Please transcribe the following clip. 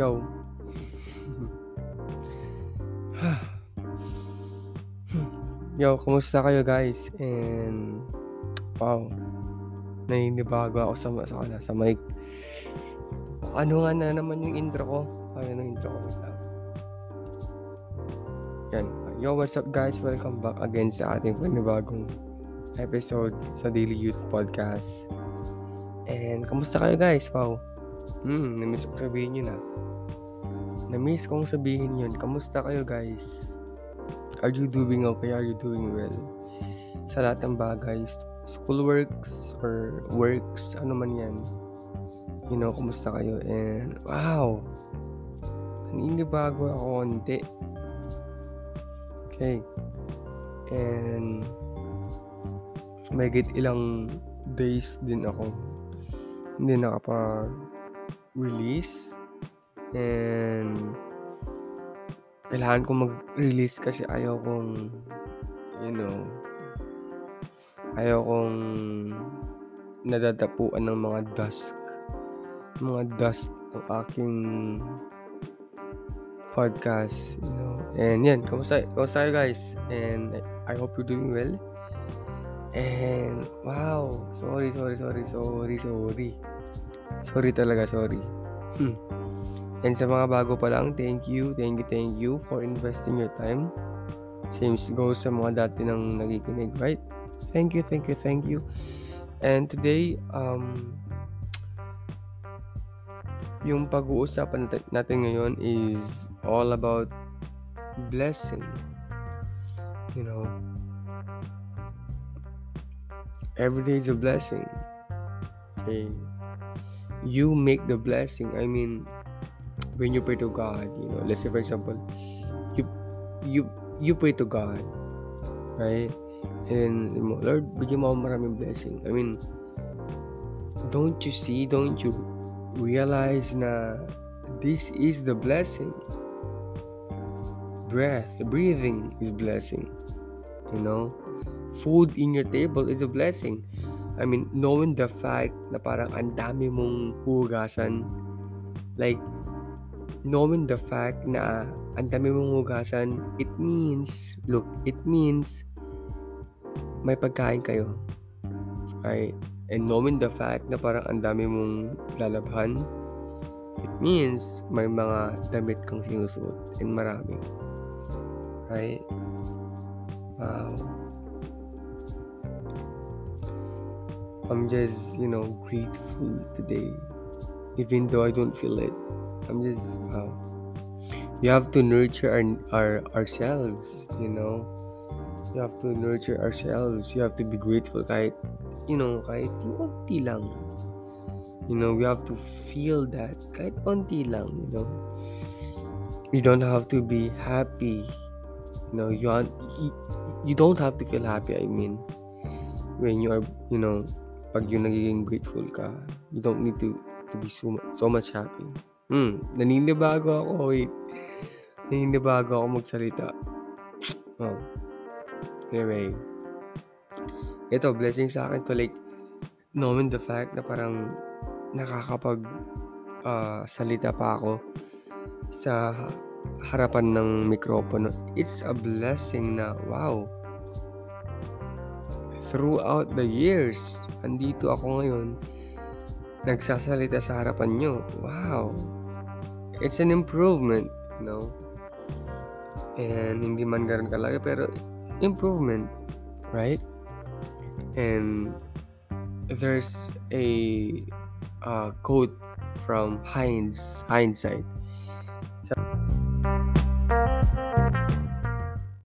Yo. Yo, kumusta kayo guys? And wow. Naninibago ako sa sa, sa, sa mic. Ano nga na naman yung intro ko? Ano yung intro ko? Lang. Yan. Yo, what's up guys? Welcome back again sa ating panibagong episode sa Daily Youth Podcast. And kamusta kayo guys? Wow. Hmm, namiss ko sabihin yun ah. Na-miss kong sabihin yun. Kamusta kayo guys? Are you doing okay? Are you doing well? Sa lahat ng bagay, school works or works, ano man yan. You know, kumusta kayo? And wow! Naninibago ako konti. Okay. And may get ilang days din ako hindi nakapa-release and kailangan ko mag-release kasi ayaw kong you know ayaw kong nadadapuan ng mga dust mga dust ng aking podcast you know. And yan kamusta kamusta guys? And I hope you're doing well. And wow sorry sorry sorry sorry sorry sorry talaga sorry hmm. And sa mga bago pa lang, thank you, thank you, thank you for investing your time. Same goes sa mga dati nang nakikinig, right? Thank you, thank you, thank you. And today, um, yung pag-uusapan natin ngayon is all about blessing. You know, every day is a blessing. Okay. You make the blessing. I mean, when you pray to God, you know, let's say for example, you you you pray to God, right? And Lord, bigyan mo maraming blessing. I mean, don't you see, don't you realize na this is the blessing. Breath, breathing is blessing. You know, food in your table is a blessing. I mean, knowing the fact na parang ang dami mong hugasan, like, knowing the fact na ang dami mong hugasan, it means, look, it means may pagkain kayo. Right? And knowing the fact na parang ang dami mong lalabhan, it means may mga damit kang sinusuot and marami. Right? Wow. I'm just, you know, grateful today. Even though I don't feel it. I'm just wow. We have to nurture our, our ourselves, you know. You have to nurture ourselves. You have to be grateful kahit you know, kahit konti lang. You know, we have to feel that kahit konti lang, you know. You don't have to be happy. You know, you, you don't have to feel happy, I mean. When you are, you know, pag yung nagiging grateful ka, you don't need to to be so, so much happy. Hmm, naninibago ako. Wait. Naninibago ako magsalita. Oh. Anyway. Ito, blessing sa akin to like knowing the fact na parang nakakapag uh, salita pa ako sa harapan ng mikropono. It's a blessing na wow. Throughout the years, andito ako ngayon nagsasalita sa harapan nyo. Wow it's an improvement, you know. And hindi man ganun kalaki, pero improvement, right? And there's a uh, quote from Heinz, hindsight.